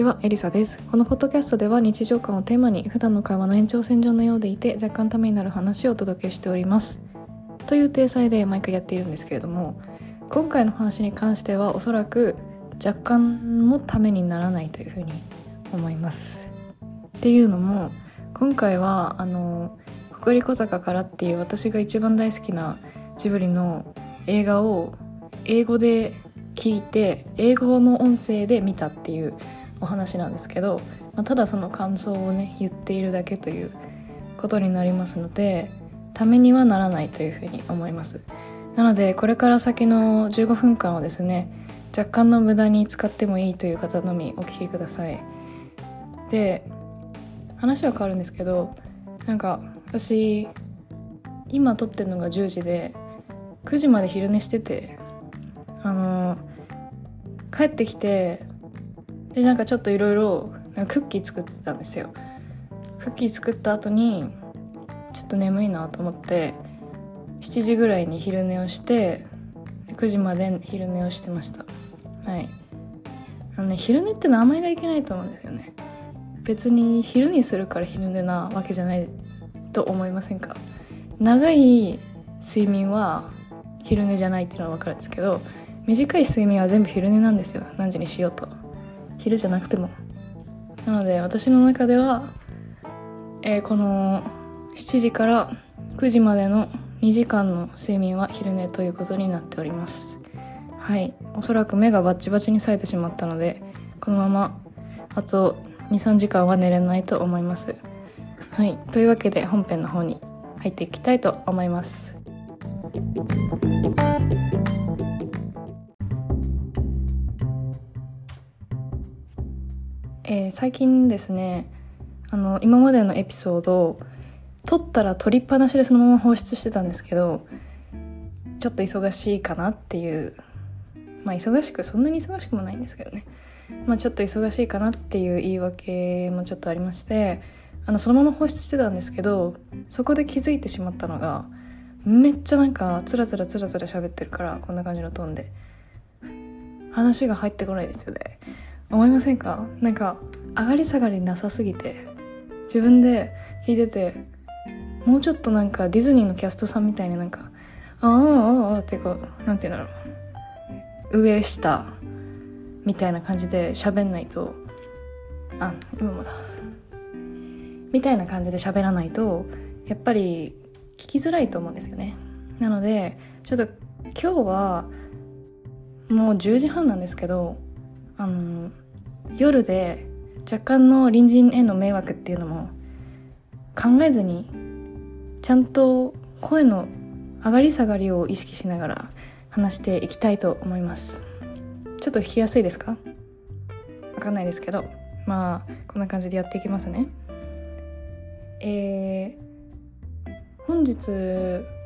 ちは、エリサです。このポッドキャストでは日常感をテーマに普段の会話の延長線上のようでいて若干ためになる話をお届けしております。という体裁で毎回やっているんですけれども、今回の話に関してはおそらく若干もためにならないというふうに思います。っていうのも、今回はあの、小坂からっていう私が一番大好きなジブリの映画を英語で聞いて英語の音声で見たっていうお話なんですけど、まあ、ただその感想をね言っているだけということになりますのでためにはならないというふうに思います。なのでこれから先の15分間をですね若干の無駄に使ってもいいという方のみお聞きください。で話は変わるんですけどなんか私今撮ってるのが10時で9時まで昼寝しててあの帰ってきてでなんかちょっといろいろクッキー作ってたんですよ。クッキー作った後にちょっと眠いなと思って7時ぐらいに昼寝をして9時まで昼寝をしてました。はい。あのね昼寝って名前がいけないと思うんですよね。別に昼にするから昼寝なわけじゃないと思いませんか。長い睡眠は昼寝じゃないっていうのは分かるんですけど短い睡眠は全部昼寝なんですよ。何時にしようと。昼じゃなくても。なので私の中では、えーこの7時から9時までの2時間の睡眠は昼寝ということになっております。はい。おそらく目がバッチバチに冴えてしまったのでこのままあと23時間は寝れないと思います。はい。というわけで本編の方に入っていきたいと思います。えー最近ですねあの今までのエピソード撮ったら撮りっぱなしでそのまま放出してたんですけどちょっと忙しいかなっていうまあ忙しくそんなに忙しくもないんですけどね。まあちょっと忙しいかなっていう言い訳もちょっとありましてあのそのまま放出してたんですけどそこで気づいてしまったのがめっちゃなんかつらつらつらつら喋ってるからこんな感じのトーンで。話が入ってこないですよね。思いませんか？なんか上がり下がりなさすぎて。自分で聞いててもうちょっとなんかディズニーのキャストさんみたいになんかあーあーあーってこうなんて言うんだろう。上下みたいな感じで喋んないとあ今もだ。みたいな感じで喋らないとやっぱり聞きづらいと思うんですよね。なのでちょっと今日はもう10時半なんですけどあの夜で若干の隣人への迷惑っていうのも考えずにちゃんと声の上がり下がりを意識しながら話していきたいと思います。ちょっと聞きやすいですか？わかんないですけど。まあこんな感じでやっていきますね。えー本日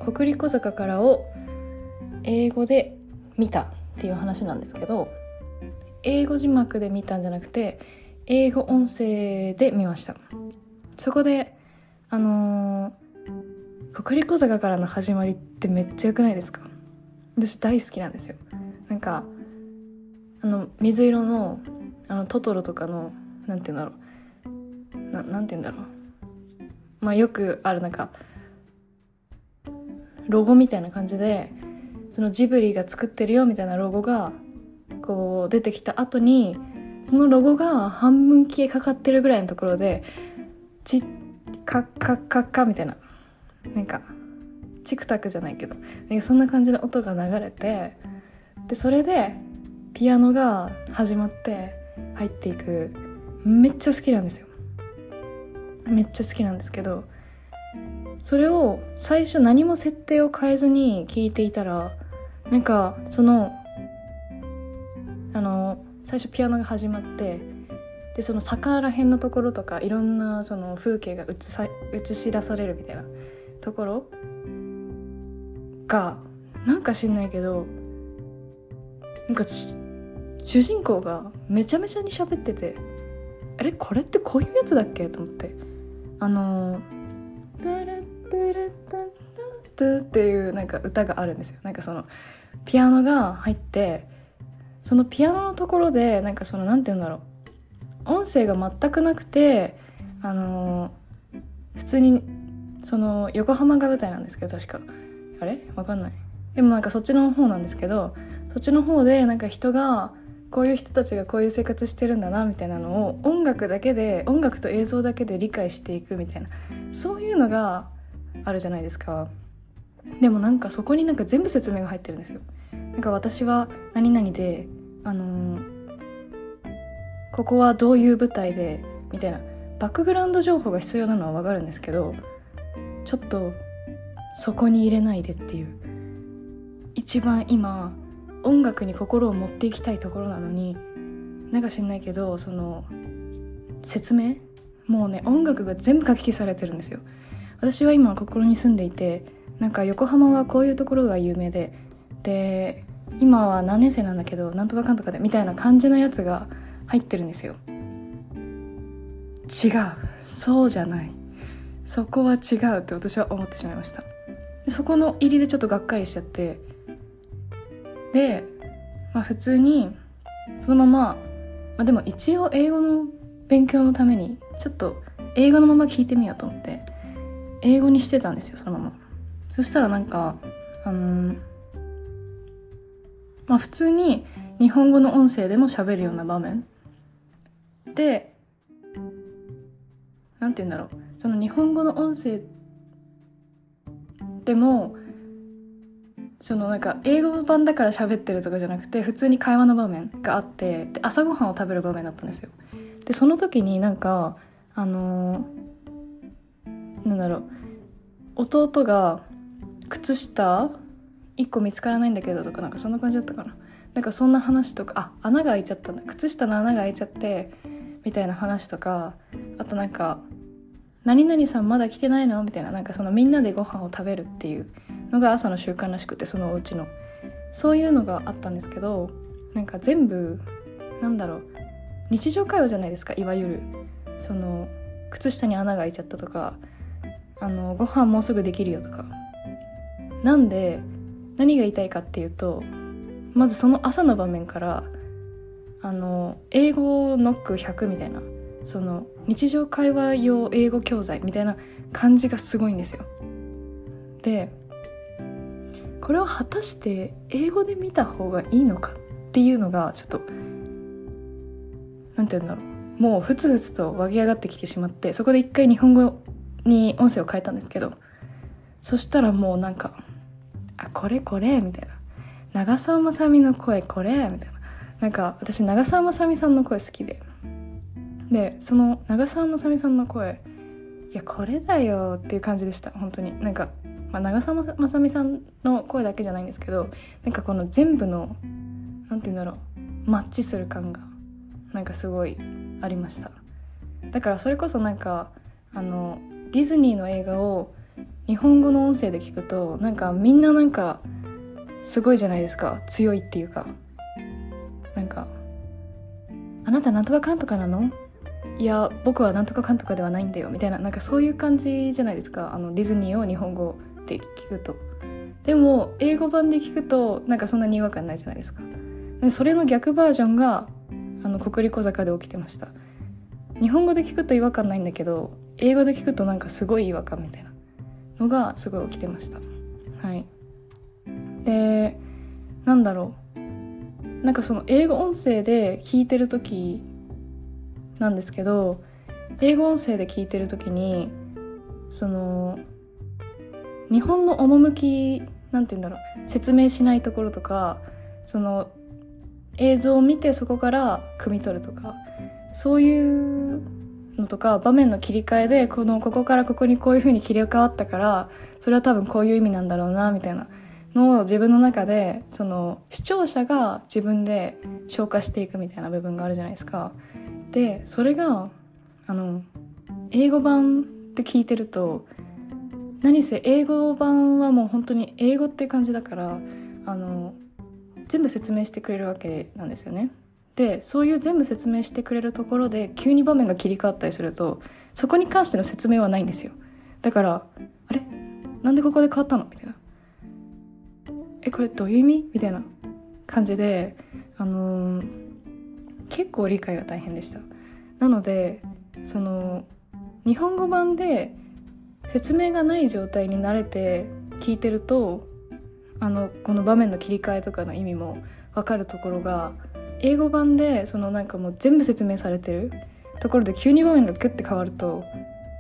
国立小坂からを英語で見たっていう話なんですけど英語字幕で見たんじゃなくて英語音声で見ました。そこであのー、国立小坂からの始まりってめっちゃ良くないですか？私大好きなんですよ。なんかあの水色のあのトトロとかのなんて言うんだろう。ななんて言うんだろう。まあよくあるなんかロゴみたいな感じでそのジブリが作ってるよみたいなロゴがこう出てきた後にそのロゴが半分消えかかってるぐらいのところでチッカッカッカッカみたいな。なんかチクタクじゃないけど。なんそんな感じの音が流れてでそれでピアノが始まって入っていく。めっちゃ好きなんですよ。めっちゃ好きなんですけどそれを最初何も設定を変えずに聞いていたらなんかそのあの最初ピアノが始まってでその坂ら辺のところとかいろんなその風景が映さ映し出されるみたいなところがなんか知んないけどなんか主人公がめちゃめちゃに喋っててあれこれってこういうやつだっけ？と思って。あの「タラタラタタタ」っていうなんか歌があるんですよ。なんかそのピアノが入ってそのピアノのところでなんかそのなんて言うんだろう。音声が全くなくてあの普通にその横浜が舞台なんですけど確か。あれ？わかんない。でもなんかそっちの方なんですけどそっちの方でなんか人がこういう人たちがこういう生活してるんだなみたいなのを音楽だけで音楽と映像だけで理解していくみたいなそういうのがあるじゃないですか。でもなんかそこになんか全部説明が入ってるんですよ。なんか私は何々であの、ここはどういう舞台でみたいなバックグラウンド情報が必要なのはわかるんですけどちょっとそこに入れないでっていう。一番今音楽に心を持っていきたいところなのになんか知んないけどその説明？もうね音楽が全部書き消されてるんですよ。私は今心に住んでいてなんか横浜はこういうところが有名でで今は何年生なんだけどなんとかかんとかでみたいな感じのやつが入ってるんですよ。違う。そうじゃない。そこは違うって私は思ってしまいました。そこの入りでちょっとがっかりしちゃって。で、まあ、普通にそのまま、まあ、でも一応英語の勉強のためにちょっと英語のまま聞いてみようと思って英語にしてたんですよそのまま。そしたらなんかあのー、まあ普通に日本語の音声でも喋るような場面。でなんて言うんだろう。その日本語の音声でもそのなんか英語版だから喋ってるとかじゃなくて普通に会話の場面があってで朝ごはんを食べる場面だったんですよ。でその時になんかあのー、なんだろう。弟が靴下1個見つからないんだけどとかなんかそんな感じだったかな。なんかそんな話とかあ穴が開いちゃったんだ。靴下の穴が開いちゃってみたいな話とかあとなんか「何々さんまだ来てないの?」みたいななんかそのみんなでご飯を食べるっていうのが朝の習慣らしくてそのお家の。そういうのがあったんですけどなんか全部なんだろう日常会話じゃないですかいわゆる。その靴下に穴が開いちゃったとかあのご飯もうすぐできるよとか。なんで何が言いたいかっていうとまずその朝の場面からあの英語ノック100みたいなその日常会話用英語教材みたいな感じがすごいんですよ。でこれを果たして英語で見た方がいいのかっていうのがちょっと何て言うんだろう。もうふつふつと湧き上がってきてしまってそこで一回日本語に音声を変えたんですけどそしたらもうなんか「これこれ」みたいな「長澤まさみの声これ」みたいな。なんか私長澤まさみさんの声好きで。でその長澤まさみさんの声いやこれだよっていう感じでした。本当に。なんかまあ、長澤まさみさんの声だけじゃないんですけどなんかこの全部の何て言うんだろうマッチする感がなんかすごいありました。だからそれこそなんかあのディズニーの映画を日本語の音声で聞くとなんかみんななんかすごいじゃないですか。強いっていうか。なんか「あなたなんとかかんとかなの？いや僕はなんとかかんとかではないんだよ」みたいななんかそういう感じじゃないですか。あのディズニーを日本語って聞くと。でも英語版で聞くとなんかそんなに違和感ないじゃないですか。それの逆バージョンがあの国立小坂で起きてました。日本語で聞くと違和感ないんだけど英語で聞くとなんかすごい違和感みたいな。のがすごい起きてました。はい。でなんだろう。なんかその英語音声で聞いてる時なんですけど英語音声で聞いてる時にその日本の趣なんて言うんだろう。説明しないところとかその映像を見てそこから汲み取るとかそういうのとか場面の切り替えでこのここからここにこういう風に切り替わったからそれは多分こういう意味なんだろうなみたいなのを自分の中でその視聴者が自分で消化していくみたいな部分があるじゃないですか。でそれがあの英語版で聞いてると何せ英語版はもう本当に英語って感じだからあの全部説明してくれるわけなんですよね。でそういう全部説明してくれるところで急に場面が切り替わったりするとそこに関しての説明はないんですよ。だからあれ？なんでここで変わったの？みたいな。えこれどういう意味？みたいな感じであのー、結構理解が大変でした。なのでその日本語版で説明がない状態に慣れて聞いてるとあのこの場面の切り替えとかの意味も分かるところが英語版でそのなんかもう全部説明されてる。ところで急に場面がグッて変わると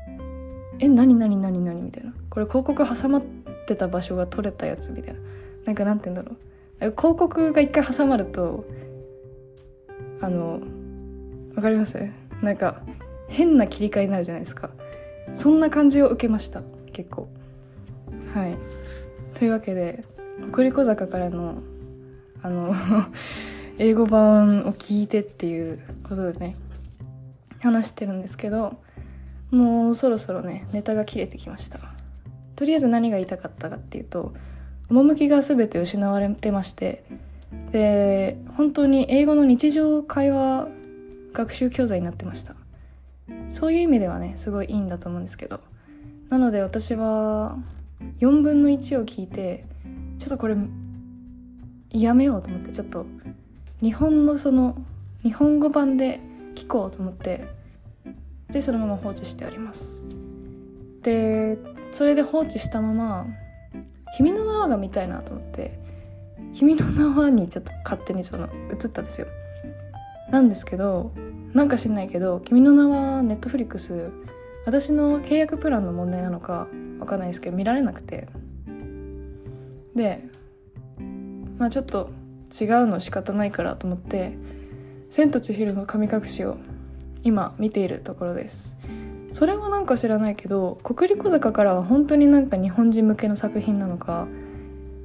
「え何何何何?」みたいな。これ広告挟まってた場所が取れたやつみたいな。なんかなんて言うんだろう。広告が一回挟まるとあのわかります？なんか変な切り替えになるじゃないですか。そんな感じを受けました。結構。はい。というわけで送り小坂からのあの英語版を聞いてっていうことでね話してるんですけどもうそろそろねネタが切れてきました。とりあえず何が言いたかったかっていうと趣が全て失われてましてで本当に英語の日常会話学習教材になってました。そういう意味ではねすごいいいんだと思うんですけどなので私は4分の1を聞いてちょっとこれやめようと思ってちょっと日本のその日本語版で聞こうと思ってでそのまま放置してあります。でそれで放置したまま「君の名は」が見たいなと思って「君の名は」にちょっと勝手にその映ったんですよ。なんですけどなんか知んないけど「君の名は」ネットフリックス私の契約プランの問題なのかわかんないですけど見られなくて。でまあちょっと違うの仕方ないからと思って「千と千尋の神隠し」を今見ているところです。それはなんか知らないけど国立小坂からは本当になんか日本人向けの作品なのか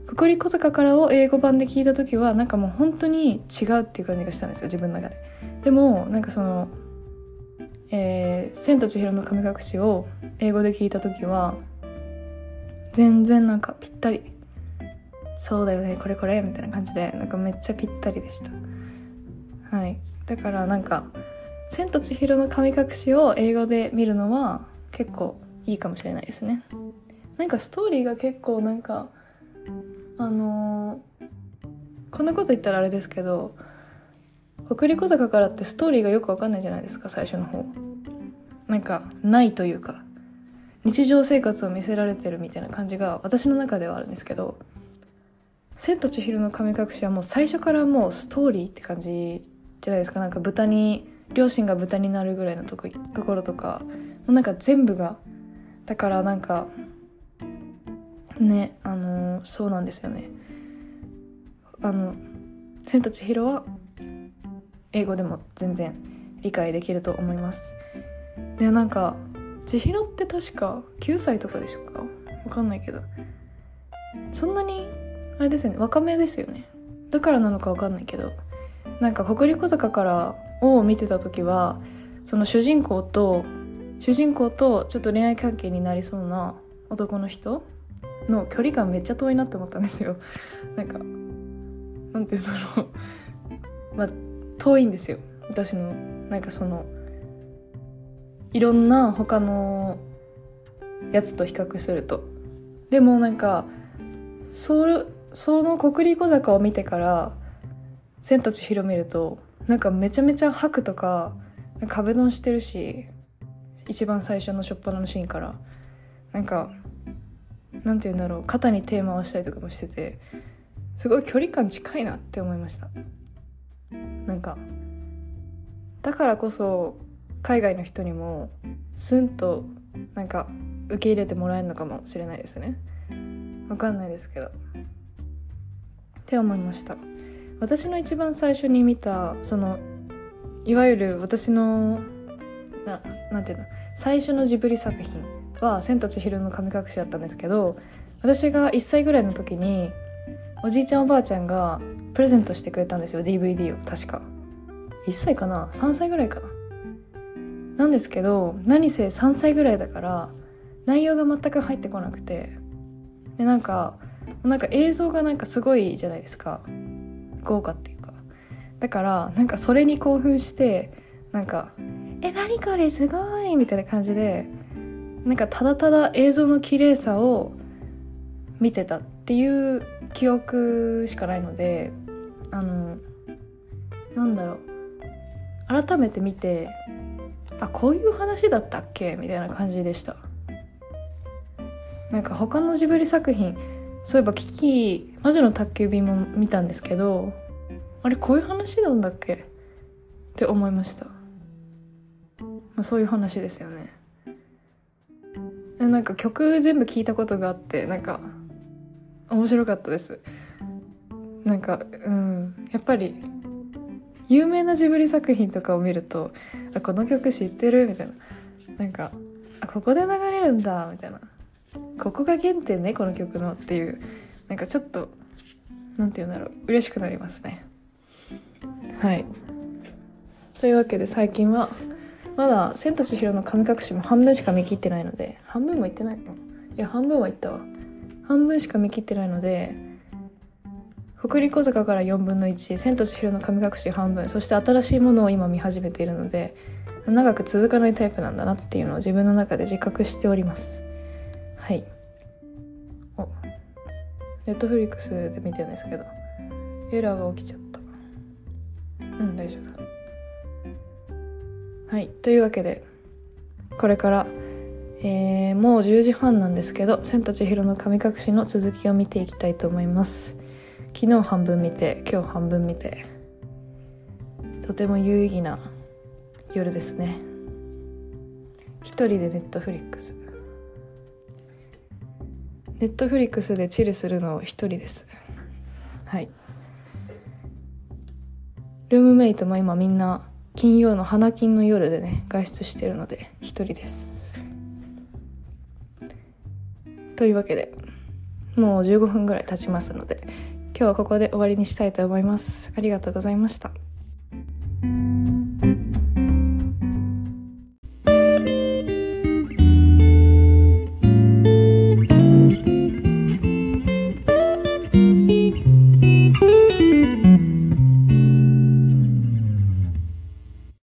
国立小坂からを英語版で聞いた時はなんかもう本当に違うっていう感じがしたんですよ自分の中で。でもなんかその「えー、千と千尋の神隠し」を英語で聞いた時は全然なんかぴったりそうだよねこれこれみたいな感じでなんかめっちゃぴったりでした。はい。だからなんか「千と千尋の神隠し」を英語で見るのは結構いいかもしれないですね。なんかストーリーが結構なんかあのー、こんなこと言ったらあれですけど送り小坂からってストーリーがよくわかんないじゃないですか最初の方。なんかないというか日常生活を見せられてるみたいな感じが私の中ではあるんですけど千と千尋の神隠しはもう最初からもうストーリーって感じじゃないですか。なんか豚に両親が豚になるぐらいのとこところとかもうなんか全部がだからなんかねあのー、そうなんですよね。あの「千と千尋」は英語でも全然理解できると思います。でなんか千尋って確か9歳とかですか？わかんないけど。そんなにあれですよね。若めですよね。だからなのか分かんないけど。なんか国立小坂からを見てた時はその主人公と主人公とちょっと恋愛関係になりそうな男の人の距離感めっちゃ遠いなって思ったんですよ。なんかなんて言うんだろう。まあ遠いんですよ。私のなんかそのいろんな他のやつと比較すると。でもなんかそその国立小坂を見てから「千と千尋」見るとなんかめちゃめちゃ吐くとか壁ドンしてるし一番最初の初っ端のシーンから。なんかなんて言うんだろう肩に手回したりとかもしててすごい距離感近いなって思いました。なんかだからこそ海外の人にもスンとなんか受け入れてもらえるのかもしれないですね。わかんないですけど。って思いました。私の一番最初に見たそのいわゆる私のななんていうの最初のジブリ作品は「千と千尋の神隠し」だったんですけど私が1歳ぐらいの時におじいちゃんおばあちゃんがプレゼントしてくれたんですよ DVD を確か。1歳かな？3歳ぐらいかな？なんですけど何せ3歳ぐらいだから内容が全く入ってこなくてでなんかなんか映像がなんかすごいじゃないですか。豪華っていうか。だからなんかそれに興奮してなんか「え何これすごい!」みたいな感じでなんかただただ映像の綺麗さを見てたっていう記憶しかないのであのなんだろう。改めて見てあこういう話だったっけ？みたいな感じでした。なんか他のジブリ作品そういえば「キキ魔女の宅急便」も見たんですけどあれこういう話なんだっけ？って思いました、まあ、そういう話ですよね。なんか曲全部聞いたことがあってなんか面白かったです。なんかうん。やっぱり有名なジブリ作品とかを見るとあこの曲知ってる？みたいな。なんかあここで流れるんだみたいな。ここが原点ねこの曲のっていうなんかちょっと何て言うんだろう嬉しくなりますね。はい。というわけで最近はまだ「千と千尋の神隠し」も半分しか見切ってないので半分もいってない？のいや半分はいったわ。半分しか見切ってないので北陸小坂から4分の1「千と千尋の神隠し」半分そして新しいものを今見始めているので長く続かないタイプなんだなっていうのを自分の中で自覚しております。はい。お。ネットフリックスで見てるんですけどエラーが起きちゃった。うん大丈夫だ。はい。というわけでこれからえー、もう10時半なんですけど「千と千尋の神隠し」の続きを見ていきたいと思います。昨日半分見て今日半分見てとても有意義な夜ですね。一人でネットフリックス。ネットフリックスでチルするの一人です。はい。ルームメイトも今みんな金曜の花金の夜でね外出してるので一人です。というわけでもう15分ぐらい経ちますので今日はここで終わりにしたいと思います。ありがとうございました。